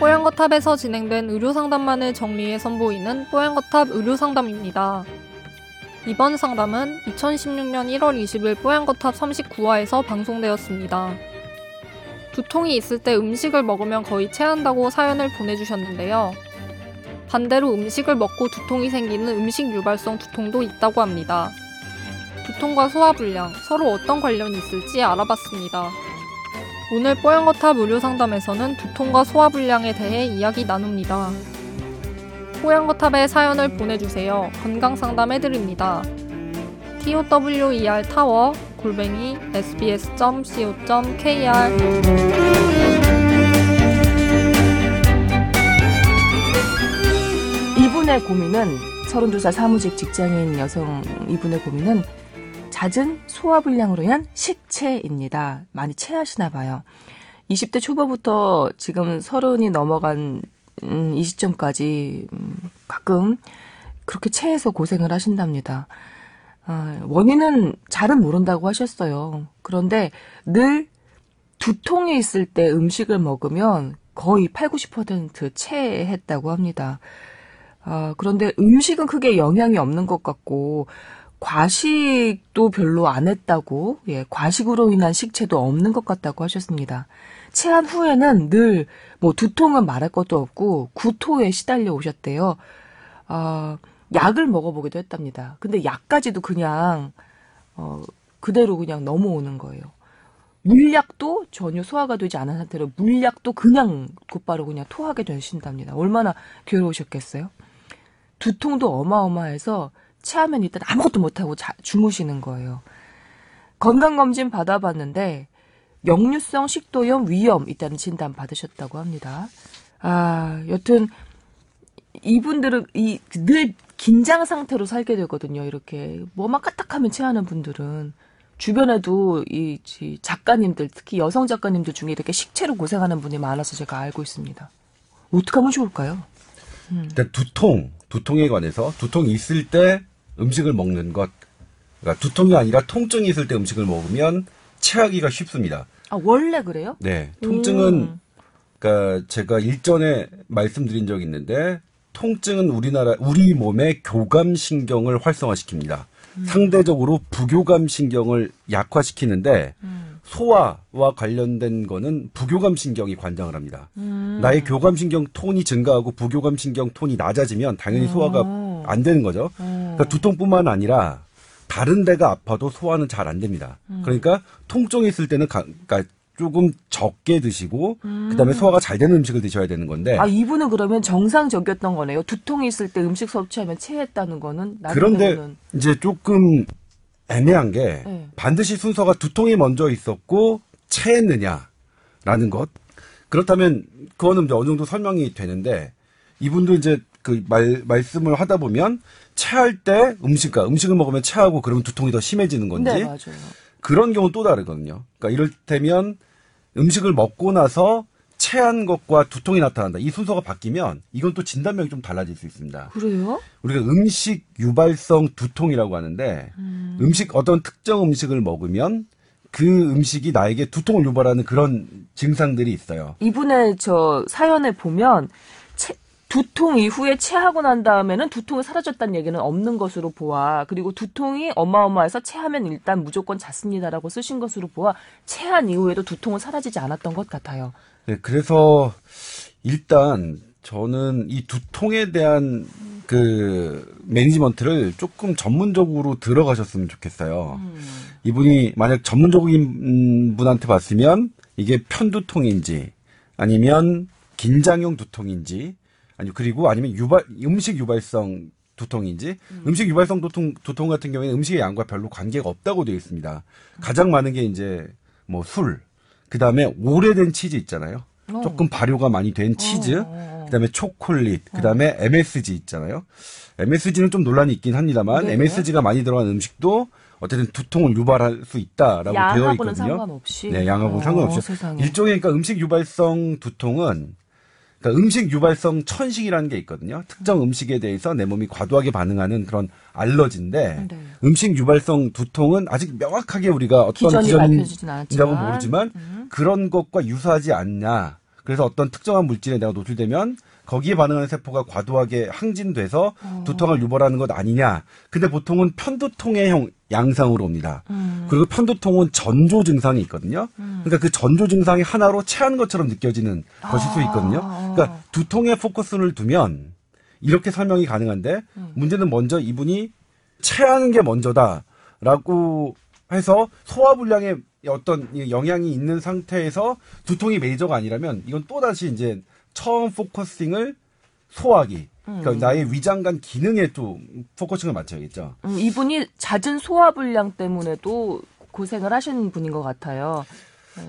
뽀얀거탑에서 진행된 의료상담만을 정리해 선보이는 뽀얀거탑 의료상담입니다. 이번 상담은 2016년 1월 20일 뽀얀거탑 39화에서 방송되었습니다. 두통이 있을 때 음식을 먹으면 거의 체한다고 사연을 보내주셨는데요. 반대로 음식을 먹고 두통이 생기는 음식 유발성 두통도 있다고 합니다. 두통과 소화불량, 서로 어떤 관련이 있을지 알아봤습니다. 오늘 뽀얀거탑 의료상담에서는 두통과 소화불량에 대해 이야기 나눕니다. 뽀얀거탑에 사연을 보내주세요. 건강 상담해드립니다. tower 타워 골뱅이 sbs.co.kr 이분의 고민은 32살 사무직 직장인 여성 이분의 고민은 잦은 소화불량으로 인한 식체입니다. 많이 체하시나 봐요. 20대 초반부터 지금 서른이 넘어간 음, 이 시점까지 음, 가끔 그렇게 체해서 고생을 하신답니다. 아, 원인은 잘은 모른다고 하셨어요. 그런데 늘 두통이 있을 때 음식을 먹으면 거의 8, 90% 체했다고 합니다. 아, 그런데 음식은 크게 영향이 없는 것 같고, 과식도 별로 안 했다고, 예, 과식으로 인한 식체도 없는 것 같다고 하셨습니다. 체한 후에는 늘, 뭐, 두통은 말할 것도 없고, 구토에 시달려 오셨대요. 아, 약을 먹어보기도 했답니다. 근데 약까지도 그냥, 어, 그대로 그냥 넘어오는 거예요. 물약도 전혀 소화가 되지 않은 상태로 물약도 그냥 곧바로 그냥 토하게 되신답니다. 얼마나 괴로우셨겠어요? 두통도 어마어마해서 체하면 일단 아무것도 못하고 자, 주무시는 거예요. 건강검진 받아봤는데 역류성 식도염 위험 있다는 진단 받으셨다고 합니다. 아, 여튼 이분들은 이 늘 긴장 상태로 살게 되거든요. 이렇게 뭐만 까딱하면 체하는 분들은 주변에도 이 작가님들 특히 여성 작가님들 중에 이렇게 식체로 고생하는 분이 많아서 제가 알고 있습니다. 어떻게 하면 좋을까요? 음. 일단 두통, 두통에 관해서 두통이 있을 때 음식을 먹는 것, 그러니까 두통이 아니라 통증이 있을 때 음식을 먹으면 체하기가 쉽습니다. 아 원래 그래요? 네, 통증은 음. 그러니까 제가 일전에 말씀드린 적이 있는데 통증은 우리나라 우리 몸의 교감 신경을 활성화시킵니다. 음. 상대적으로 부교감 신경을 약화시키는데 음. 소화와 관련된 거는 부교감 신경이 관장을 합니다. 음. 나의 교감 신경 톤이 증가하고 부교감 신경 톤이 낮아지면 당연히 소화가 오. 안 되는 거죠. 그러니까 두통뿐만 아니라 다른 데가 아파도 소화는 잘 안 됩니다. 음. 그러니까 통증이 있을 때는 가, 그러니까 조금 적게 드시고 음. 그다음에 소화가 잘 되는 음식을 드셔야 되는 건데 아 이분은 그러면 정상적이었던 거네요. 두통이 있을 때 음식 섭취하면 체했다는 거는 그런데 이제 조금 애매한 게 네. 반드시 순서가 두통이 먼저 있었고 체했느냐라는 것 그렇다면 그거는 이제 어느 정도 설명이 되는데 이분도 이제 그 말 말씀을 하다 보면 체할 때 음식과 음식을 먹으면 체하고 그러면 두통이 더 심해지는 건지 네, 맞아요. 그런 경우 또 다르거든요. 그러니까 이를테면 음식을 먹고 나서 체한 것과 두통이 나타난다. 이 순서가 바뀌면 이건 또 진단명이 좀 달라질 수 있습니다. 그래요? 우리가 음식 유발성 두통이라고 하는데 음. 식 어떤 특정 음식을 먹으면 그 음식이 나에게 두통을 유발하는 그런 증상들이 있어요. 이분의 저 사연에 보면 두통 이후에 체하고 난 다음에는 두통이 사라졌다는 얘기는 없는 것으로 보아 그리고 두통이 어마어마해서 체하면 일단 무조건 잤습니다라고 쓰신 것으로 보아 체한 이후에도 두통은 사라지지 않았던 것 같아요. 네, 그래서 일단 저는 이 두통에 대한 그 매니지먼트를 조금 전문적으로 들어가셨으면 좋겠어요. 음. 이분이 만약 전문적인 분한테 봤으면 이게 편두통인지 아니면 긴장형 두통인지 아니 그리고 아니면 유발 음식 유발성 두통인지 음. 식 유발성 두통 두통 같은 경우에는 음식의 양과 별로 관계가 없다고 되어 있습니다. 가장 많은 게 이제 뭐 술, 그 다음에 오래된 치즈 있잖아요. 어. 조금 발효가 많이 된 치즈, 어. 어, 어. 그다음에 초콜릿, 그 다음에 어. MSG 있잖아요. MSG는 좀 논란이 있긴 합니다만 네. MSG가 많이 들어간 음식도 어쨌든 두통을 유발할 수 있다라고 되어 있거든요. 상관없이. 네, 양하고는 상관없이. 일종의 그러니까 음식 유발성 두통은 그러니까 음식 유발성 천식이라는 게 있거든요. 특정 음식에 대해서 내 몸이 과도하게 반응하는 그런 알러지인데 네. 음식 유발성 두통은 아직 명확하게 우리가 어떤 기전이라고 모르지만 음. 그런 것과 유사하지 않냐. 그래서 어떤 특정한 물질에 내가 노출되면 거기에 반응하는 세포가 과도하게 항진돼서 어. 두통을 유발하는 것 아니냐. 근데 보통은 편두통의 형 양상으로 옵니다. 음. 그리고 편두통은 전조 증상이 있거든요. 그러니까 그 전조 증상이 하나로 체한 것처럼 느껴지는 것일 수 있거든요. 아. 그러니까 두통에 포커스를 두면 이렇게 설명이 가능한데 음. 문제는 먼저 이분이 체하는 게 먼저다라고 해서 소화불량에 어떤 이 영향이 있는 상태에서 두통이 메이저가 아니라면 이건 또 다시 이제 처음 focusing을 소화기 그러니까 나의 위장관 기능에 또 focusing을 맞춰야겠죠. 음, 이분이 잦은 소화 불량 때문에도 고생을 하신 분인 것 같아요.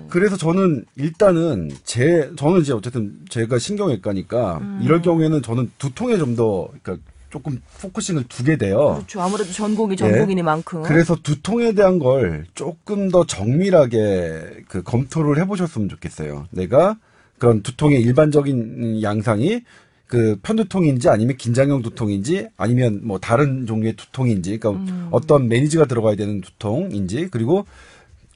그래서 저는 일단은 제 저는 이제 어쨌든 제가 신경외과니까 이럴 경우에는 저는 두통에 좀 더 그러니까 조금 focusing을 두게 돼요. 그렇죠. 아무래도 전공이 전공이니만큼. 네. 그래서 두통에 대한 걸 조금 더 정밀하게 그 검토를 해보셨으면 좋겠어요. 내가 그런 두통의 일반적인 양상이 그 편두통인지 아니면 긴장형 두통인지 아니면 뭐 다른 종류의 두통인지 그러니까 어떤 매니지가 들어가야 되는 두통인지 그리고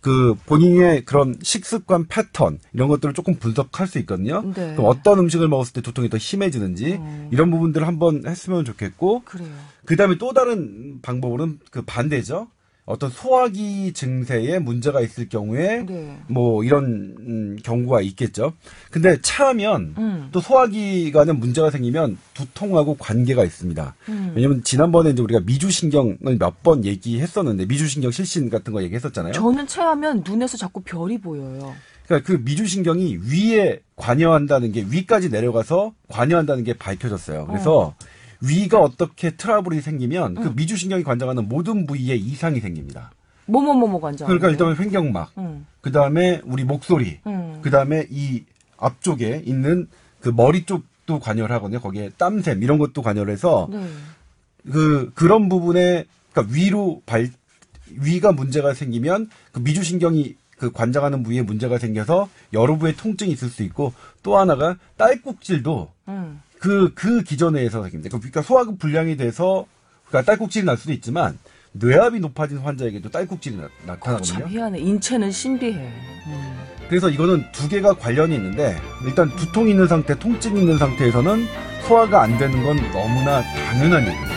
그 본인의 그런 식습관 패턴 이런 것들을 조금 분석할 수 있거든요. 네. 그럼 어떤 음식을 먹었을 때 두통이 더 심해지는지 어. 이런 부분들을 한번 했으면 좋겠고 그래요. 그 다음에 또 다른 방법으로는 그 반대죠. 어떤 소화기 증세에 문제가 있을 경우에 네. 뭐 이런 음, 경우가 있겠죠. 근데 차하면 음. 또 소화기관에 문제가 생기면 두통하고 관계가 있습니다. 음. 왜냐면 지난번에 이제 우리가 미주신경을 몇 번 얘기했었는데 미주신경 실신 같은 거 얘기했었잖아요. 저는 체하면 눈에서 자꾸 별이 보여요. 그러니까 그 미주신경이 위에 관여한다는 게 위까지 내려가서 관여한다는 게 밝혀졌어요. 그래서 위가 어떻게 트러블이 생기면 그 미주신경이 관장하는 모든 부위에 이상이 생깁니다. 뭐뭐뭐뭐 관장. 그러니까 일단 횡격막, 음. 그 다음에 우리 목소리, 음. 그 다음에 이 앞쪽에 있는 그 머리 쪽도 관여를 하거든요. 거기에 땀샘 이런 것도 관여를 해서 네. 그 그런 부분에 그러니까 위로 발 위가 문제가 생기면 그 미주신경이 그 관장하는 부위에 문제가 생겨서 여러 부에 통증이 있을 수 있고 또 하나가 딸꾹질도 음. 그, 그 기전에 의해서 생깁니다. 그, 그러니까 소화급 불량이 돼서, 그러니까 딸꾹질이 날 수도 있지만, 뇌압이 높아진 환자에게도 딸꾹질이 나, 나타나거든요. 어, 참 희한해. 인체는 신비해. 음. 그래서 이거는 두 개가 관련이 있는데, 일단 두통 있는 상태, 통증 있는 상태에서는 소화가 안 되는 건 너무나 당연한 일입니다.